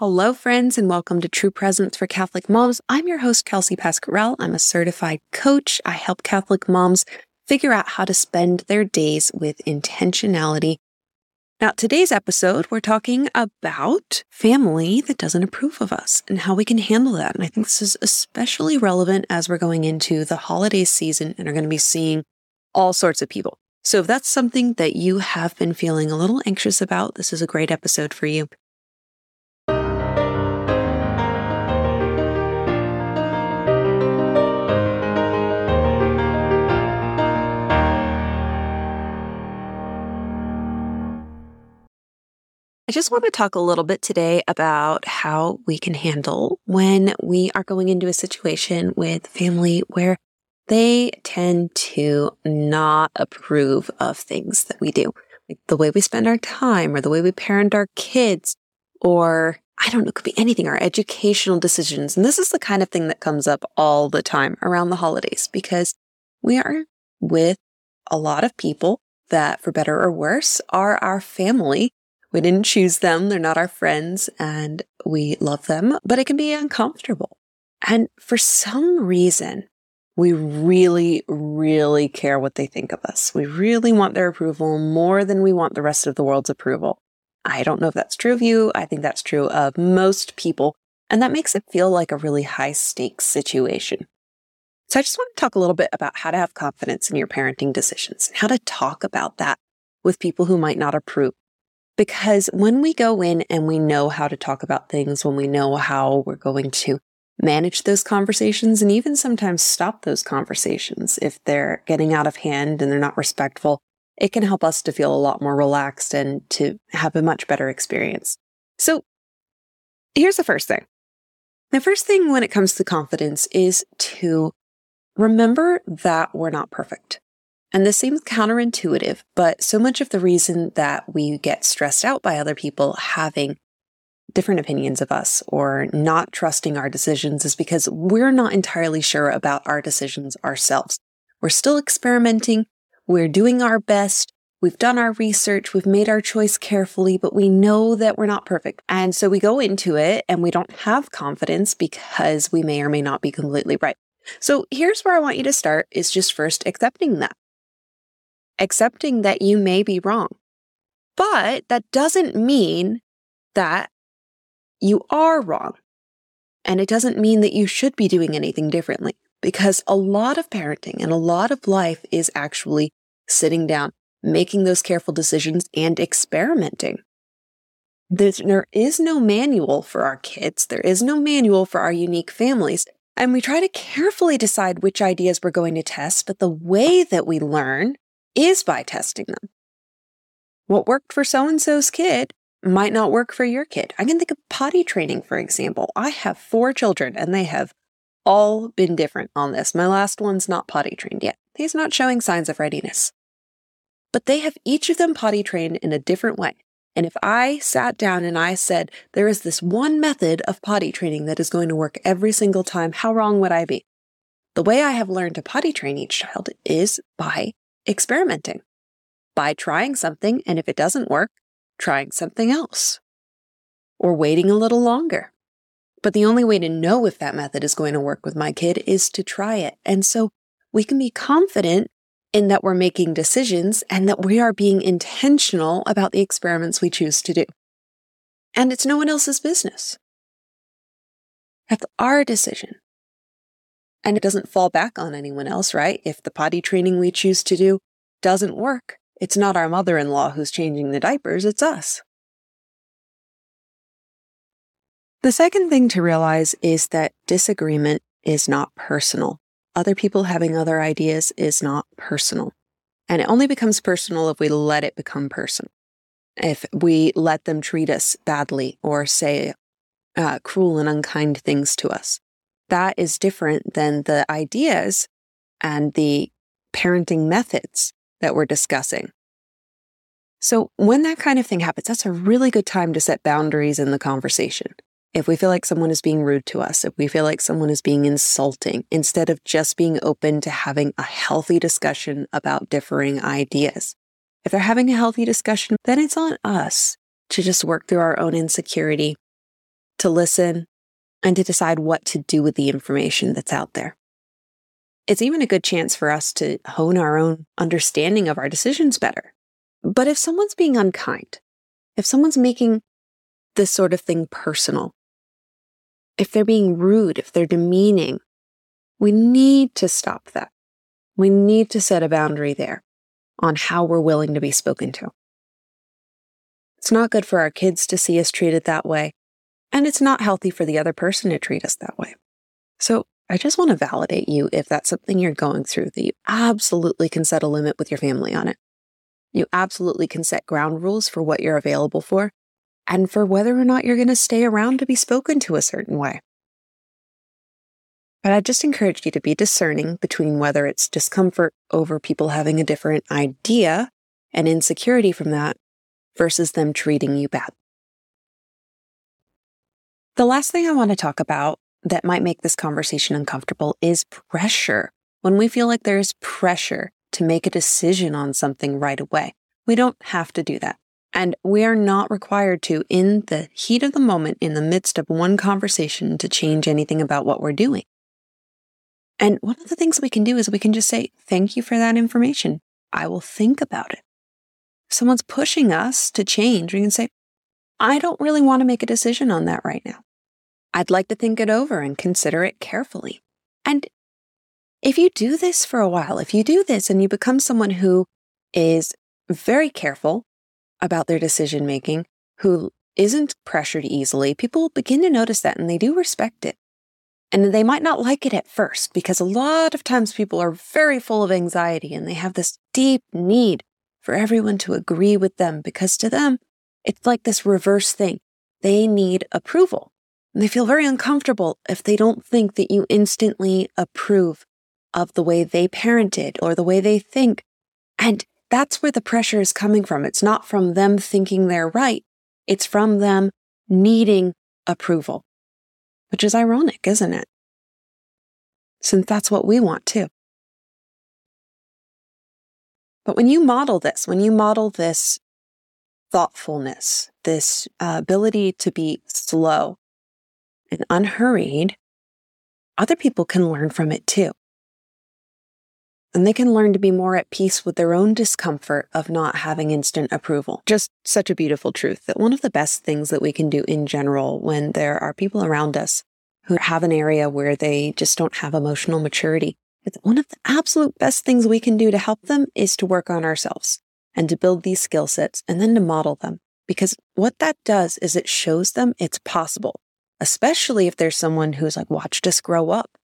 Hello, friends, and welcome to True Presence for Catholic Moms. I'm your host, Kelsey Pascarell. I'm a certified coach. I help Catholic moms figure out how to spend their days with intentionality. Now, today's episode, we're talking about family that doesn't approve of us and how we can handle that. And I think this is especially relevant as we're going into the holiday season and are going to be seeing all sorts of people. So, if that's something that you have been feeling a little anxious about, this is a great episode for you. I just want to talk a little bit today about how we can handle when we are going into a situation with family where they tend to not approve of things that we do, like the way we spend our time or the way we parent our kids, or I don't know, it could be anything, our educational decisions. And this is the kind of thing that comes up all the time around the holidays because we are with a lot of people that, for better or worse, are our family we didn't choose them. They're not our friends and we love them, but it can be uncomfortable. And for some reason, we really, really care what they think of us. We really want their approval more than we want the rest of the world's approval. I don't know if that's true of you. I think that's true of most people. And that makes it feel like a really high stakes situation. So I just want to talk a little bit about how to have confidence in your parenting decisions and how to talk about that with people who might not approve because when we go in and we know how to talk about things, when we know how we're going to manage those conversations and even sometimes stop those conversations if they're getting out of hand and they're not respectful, it can help us to feel a lot more relaxed and to have a much better experience. So here's the first thing. The first thing when it comes to confidence is to remember that we're not perfect. And this seems counterintuitive, but so much of the reason that we get stressed out by other people having different opinions of us or not trusting our decisions is because we're not entirely sure about our decisions ourselves. We're still experimenting. We're doing our best. We've done our research. We've made our choice carefully, but we know that we're not perfect. And so we go into it and we don't have confidence because we may or may not be completely right. So here's where I want you to start is just first accepting that accepting that you may be wrong. But that doesn't mean that you are wrong. And it doesn't mean that you should be doing anything differently because a lot of parenting and a lot of life is actually sitting down, making those careful decisions and experimenting. There is no manual for our kids. There is no manual for our unique families. And we try to carefully decide which ideas we're going to test, but the way that we learn is by testing them. What worked for so and so's kid might not work for your kid. I can think of potty training, for example. I have four children and they have all been different on this. My last one's not potty trained yet. He's not showing signs of readiness. But they have each of them potty trained in a different way. And if I sat down and I said, there is this one method of potty training that is going to work every single time, how wrong would I be? The way I have learned to potty train each child is by experimenting by trying something, and if it doesn't work, trying something else or waiting a little longer. But the only way to know if that method is going to work with my kid is to try it. And so we can be confident in that we're making decisions and that we are being intentional about the experiments we choose to do. And it's no one else's business. That's our decision. And it doesn't fall back on anyone else, right? If the potty training we choose to do doesn't work, it's not our mother in law who's changing the diapers, it's us. The second thing to realize is that disagreement is not personal. Other people having other ideas is not personal. And it only becomes personal if we let it become personal. If we let them treat us badly or say uh, cruel and unkind things to us that is different than the ideas and the parenting methods that we're discussing. So, when that kind of thing happens, that's a really good time to set boundaries in the conversation. If we feel like someone is being rude to us, if we feel like someone is being insulting, instead of just being open to having a healthy discussion about differing ideas. If they're having a healthy discussion, then it's on us to just work through our own insecurity to listen, and to decide what to do with the information that's out there. It's even a good chance for us to hone our own understanding of our decisions better. But if someone's being unkind, if someone's making this sort of thing personal, if they're being rude, if they're demeaning, we need to stop that. We need to set a boundary there on how we're willing to be spoken to. It's not good for our kids to see us treated that way, and it's not healthy for the other person to treat us that way. So I just want to validate you if that's something you're going through, that you absolutely can set a limit with your family on it. You absolutely can set ground rules for what you're available for and for whether or not you're going to stay around to be spoken to a certain way. But I just encourage you to be discerning between whether it's discomfort over people having a different idea and insecurity from that versus them treating you bad. The last thing I want to talk about that might make this conversation uncomfortable is pressure. When we feel like there's pressure to make a decision on something right away, we don't have to do that. And we are not required to, in the heat of the moment, in the midst of one conversation, to change anything about what we're doing. And one of the things we can do is we can just say, Thank you for that information. I will think about it. If someone's pushing us to change, we can say, I don't really want to make a decision on that right now. I'd like to think it over and consider it carefully. And if you do this for a while, if you do this and you become someone who is very careful about their decision making, who isn't pressured easily, people begin to notice that and they do respect it. And they might not like it at first because a lot of times people are very full of anxiety and they have this deep need for everyone to agree with them because to them, it's like this reverse thing. They need approval. They feel very uncomfortable if they don't think that you instantly approve of the way they parented or the way they think. And that's where the pressure is coming from. It's not from them thinking they're right. It's from them needing approval, which is ironic, isn't it? Since that's what we want too. But when you model this, when you model this thoughtfulness, this uh, ability to be slow and unhurried, other people can learn from it too. And they can learn to be more at peace with their own discomfort of not having instant approval. Just such a beautiful truth that one of the best things that we can do in general when there are people around us who have an area where they just don't have emotional maturity, one of the absolute best things we can do to help them is to work on ourselves and to build these skill sets and then to model them. Because what that does is it shows them it's possible especially if there's someone who's like watched us grow up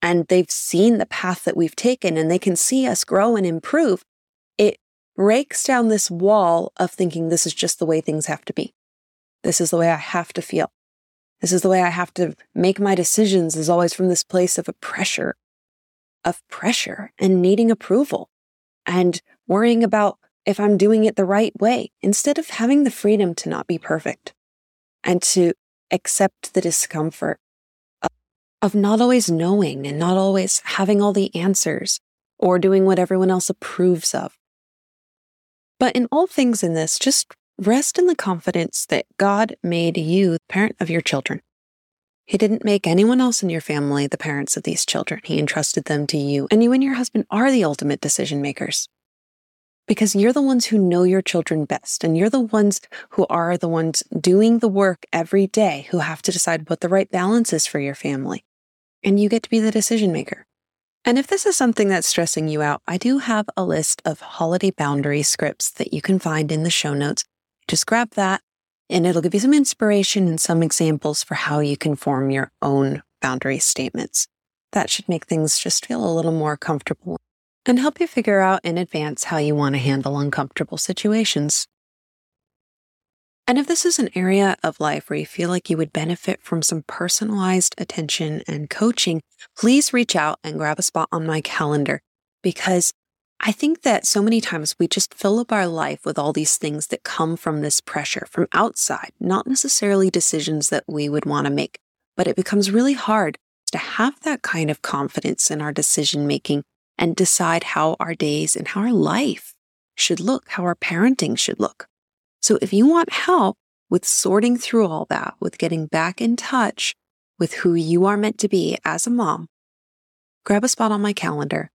and they've seen the path that we've taken and they can see us grow and improve. It breaks down this wall of thinking this is just the way things have to be. This is the way I have to feel. This is the way I have to make my decisions is always from this place of a pressure, of pressure and needing approval and worrying about if I'm doing it the right way instead of having the freedom to not be perfect and to accept the discomfort of, of not always knowing and not always having all the answers or doing what everyone else approves of. But in all things in this, just rest in the confidence that God made you the parent of your children. He didn't make anyone else in your family the parents of these children. He entrusted them to you, and you and your husband are the ultimate decision makers because you're the ones who know your children best and you're the ones who are the ones doing the work every day who have to decide what the right balance is for your family. And you get to be the decision maker. And if this is something that's stressing you out, I do have a list of holiday boundary scripts that you can find in the show notes. Just grab that and it'll give you some inspiration and some examples for how you can form your own boundary statements. That should make things just feel a little more comfortable and help you figure out in advance how you want to handle uncomfortable situations. And if this is an area of life where you feel like you would benefit from some personalized attention and coaching, please reach out and grab a spot on my calendar because I think that so many times we just fill up our life with all these things that come from this pressure from outside, not necessarily decisions that we would want to make. But it becomes really hard to have that kind of confidence in our decision making and decide how our days and how our life should look, how our parenting should look. So if you want help with sorting through all that, with getting back in touch with who you are meant to be as a mom, grab a spot on my calendar